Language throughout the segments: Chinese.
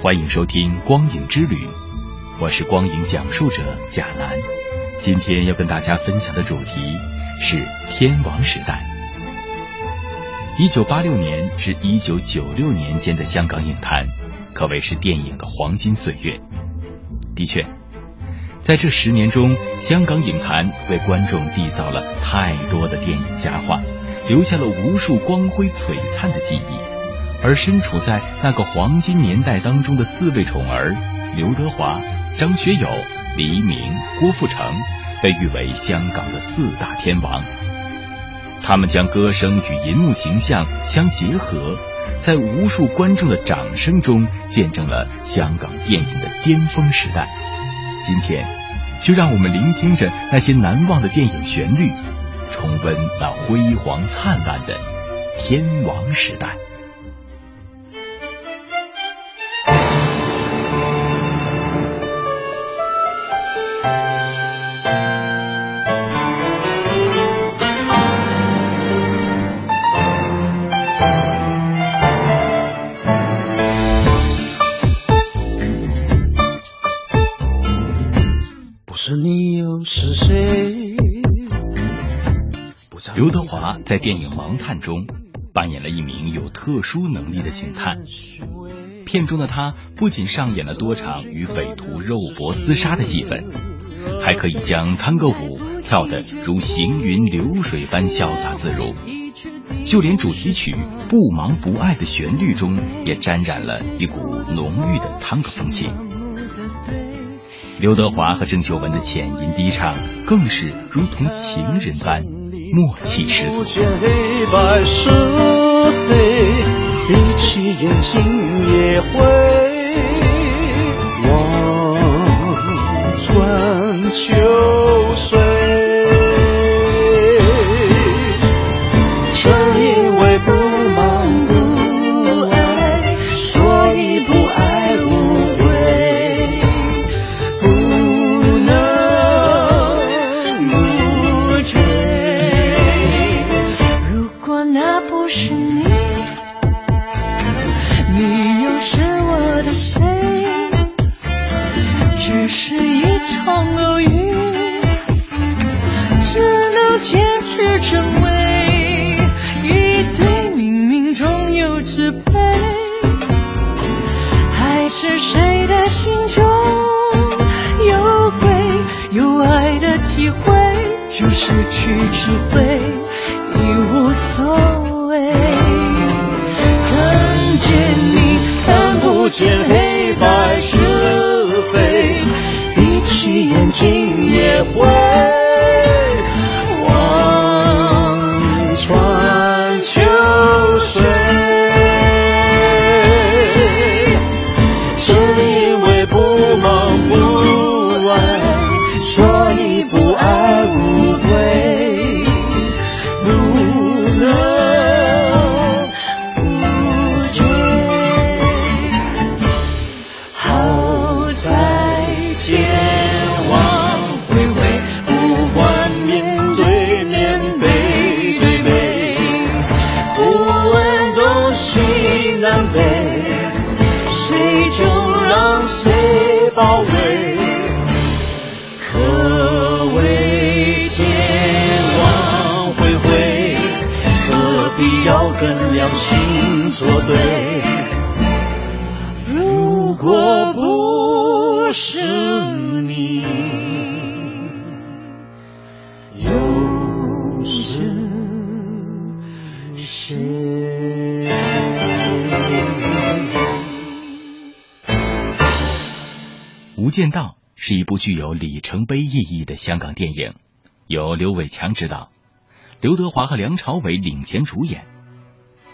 欢迎收听《光影之旅》，我是光影讲述者贾楠。今天要跟大家分享的主题是天王时代。一九八六年至一九九六年间的香港影坛，可谓是电影的黄金岁月。的确，在这十年中，香港影坛为观众缔造了太多的电影佳话，留下了无数光辉璀璨的记忆。而身处在那个黄金年代当中的四位宠儿刘德华、张学友、黎明、郭富城，被誉为香港的四大天王。他们将歌声与银幕形象相结合，在无数观众的掌声中，见证了香港电影的巅峰时代。今天，就让我们聆听着那些难忘的电影旋律，重温那辉煌灿烂的天王时代。在电影《盲探》中扮演了一名有特殊能力的警探。片中的他不仅上演了多场与匪徒肉搏厮杀的戏份，还可以将探戈舞跳得如行云流水般潇洒自如。就连主题曲《不忙不爱》的旋律中，也沾染了一股浓郁的探戈风情。刘德华和郑秀文的浅吟低唱，更是如同情人般默契十足。黑白是非，闭起眼睛也会望穿秋剑具有里程碑意义的香港电影，由刘伟强执导，刘德华和梁朝伟领衔主演。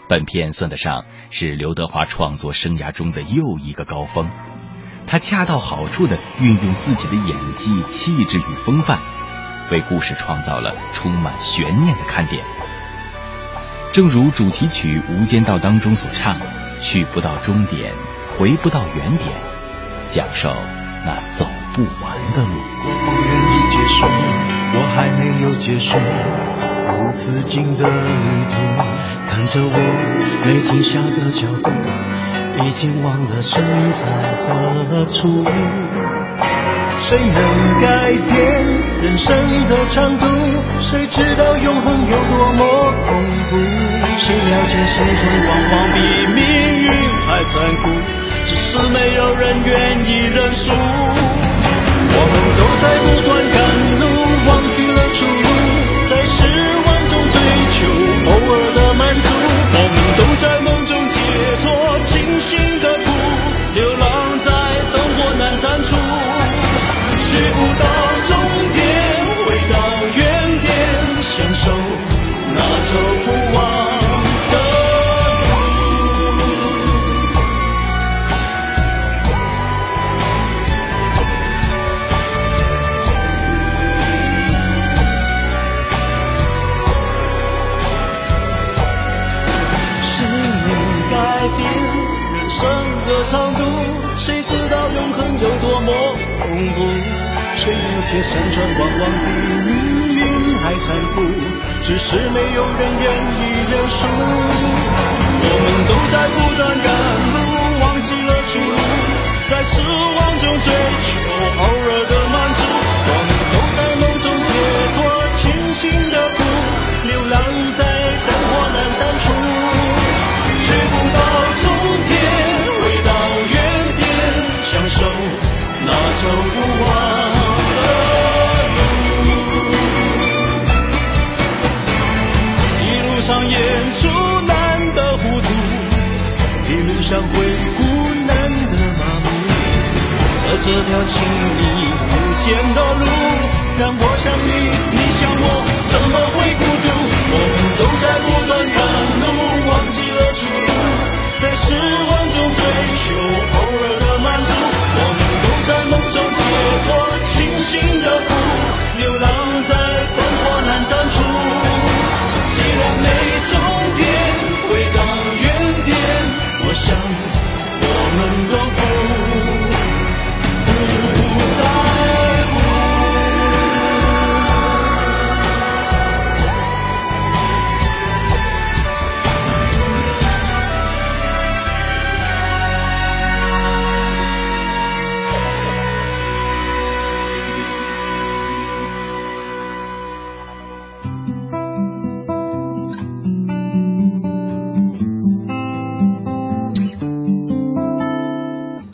本片算得上是刘德华创作生涯中的又一个高峰，他恰到好处的运用自己的演技、气质与风范，为故事创造了充满悬念的看点。正如主题曲《无间道》当中所唱：“去不到终点，回不到原点，享受。”那走不完的路。我不愿意结束，我还没有结束无止境的旅途。看着我没停下的脚步，已经忘了身在何处。谁能改变人生的长度？谁知道永恒有多么恐怖？谁了解生存往往比命运还残酷？只是没有人愿意认输。在不断改。谁了解山川往往比命运还残酷？只是没有人愿意认输。我们都在不断改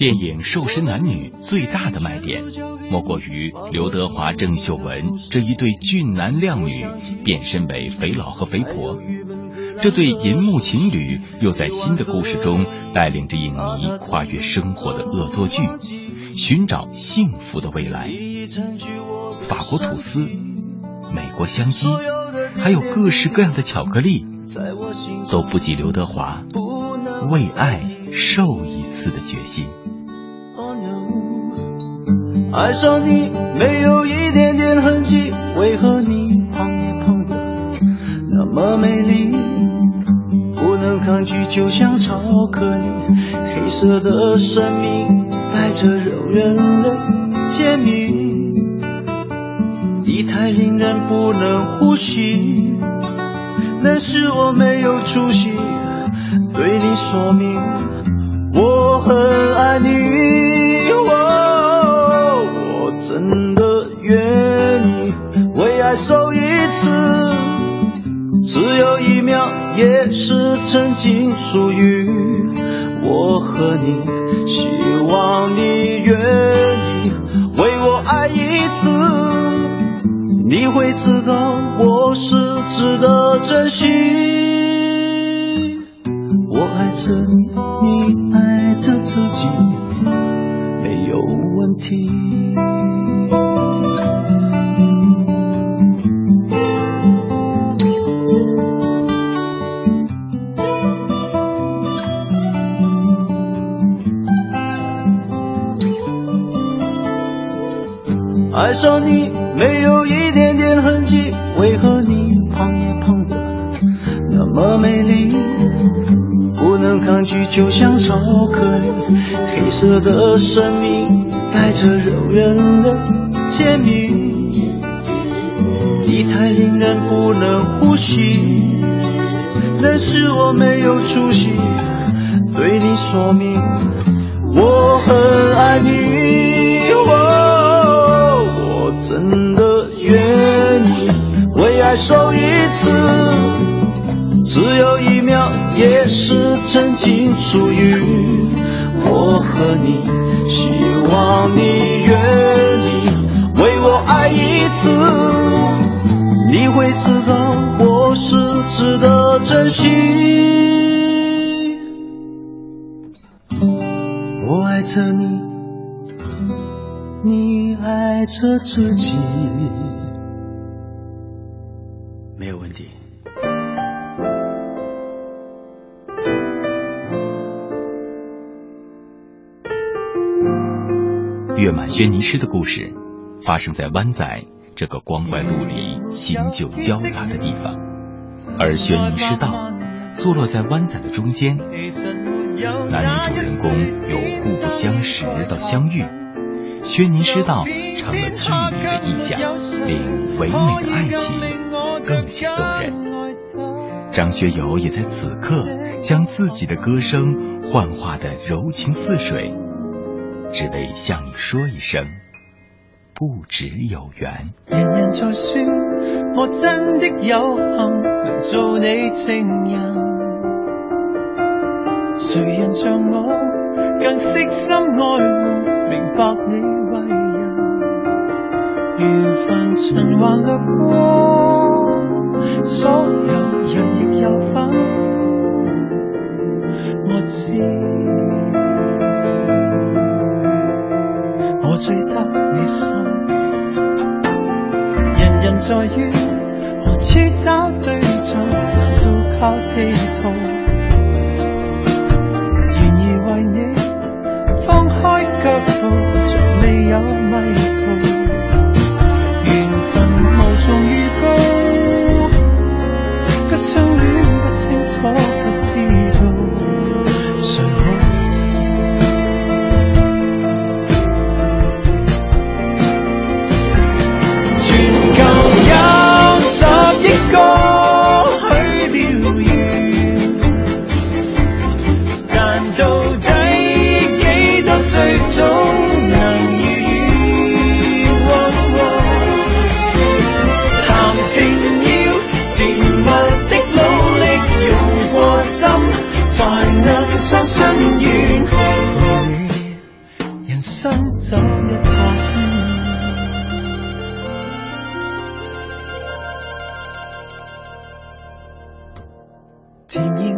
电影《瘦身男女》最大的卖点，莫过于刘德华、郑秀文这一对俊男靓女变身为肥佬和肥婆。这对银幕情侣又在新的故事中带领着影迷跨越生活的恶作剧，寻找幸福的未来。法国吐司、美国香鸡，还有各式各样的巧克力，都不及刘德华为爱受一次的决心。爱上你没有一点点痕迹，为何你碰也碰的那么美丽？不能抗拒，就像巧克力，黑色的生命带着柔韧的甜蜜，你太令人不能呼吸。那是我没有出息，对你说明我很爱你。真的愿意为爱受一次，只有一秒，也是曾经属于我和你。希望你愿意为我爱一次，你会知道我是值得珍惜。我爱着你，你爱着自己，没有问题。爱上你没有一点点痕迹，为何你碰也胖得那么美丽？不能抗拒，就像巧克力，黑色的生命带着柔软的甜蜜，你太令人不能呼吸。那是我没有出息，对你说明次，只有一秒也是曾经属于我和你，希望你愿意为我爱一次，你会知道我是值得珍惜。我爱着你，你爱着自己，满轩尼诗的故事发生在湾仔这个光怪陆离、新旧交杂的地方，而轩尼诗道坐落在湾仔的中间。男女主人公由互不相识到相遇，轩尼诗道成了距离的意象，令唯美的爱情更显动人。张学友也在此刻将自己的歌声幻化的柔情似水，只为向你说一声，不只有缘。人人在说，我真的有幸能做你情人。谁人像我更悉心爱护，明白你为人？缘分循环掠过，所有人亦有份。我知，心。人人在于何处找对象，难道靠地图？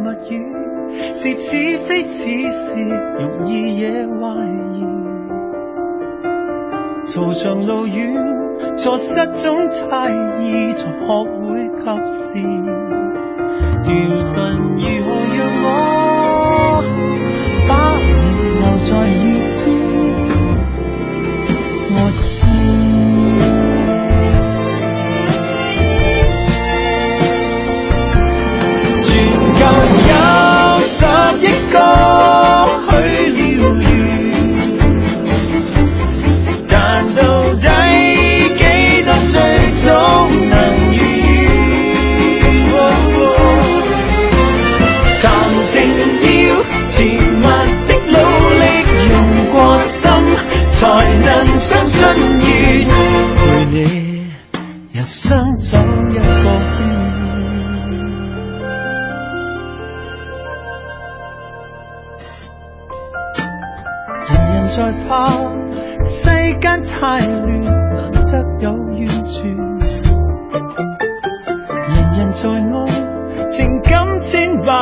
蜜语是似非似是容易惹怀疑嘈场路远错失中太易才学会及时。缘分如何让我把你留在在怕世间太乱难得有完全。人人在爱情感千百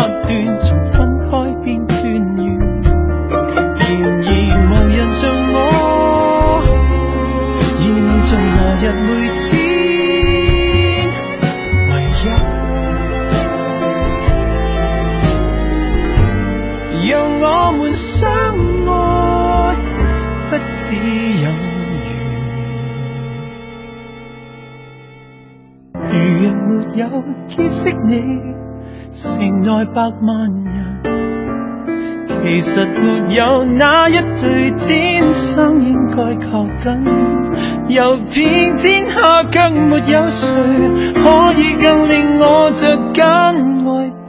百万人，其实没有哪一对天生应该靠近，游遍天下更没有谁可以更令我着紧爱。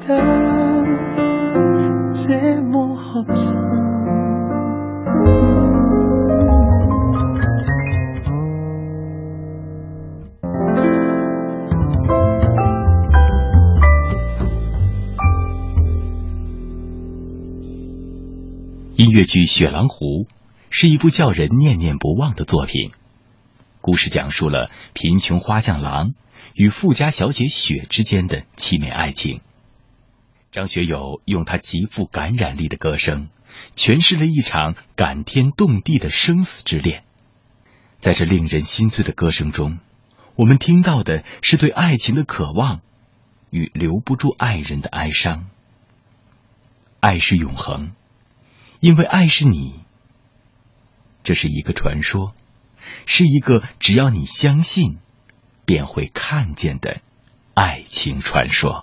剧《雪狼湖》是一部叫人念念不忘的作品。故事讲述了贫穷花匠狼与富家小姐雪之间的凄美爱情。张学友用他极富感染力的歌声，诠释了一场感天动地的生死之恋。在这令人心碎的歌声中，我们听到的是对爱情的渴望与留不住爱人的哀伤。爱是永恒，因为爱是你。这是一个传说，是一个只要你相信，便会看见的爱情传说。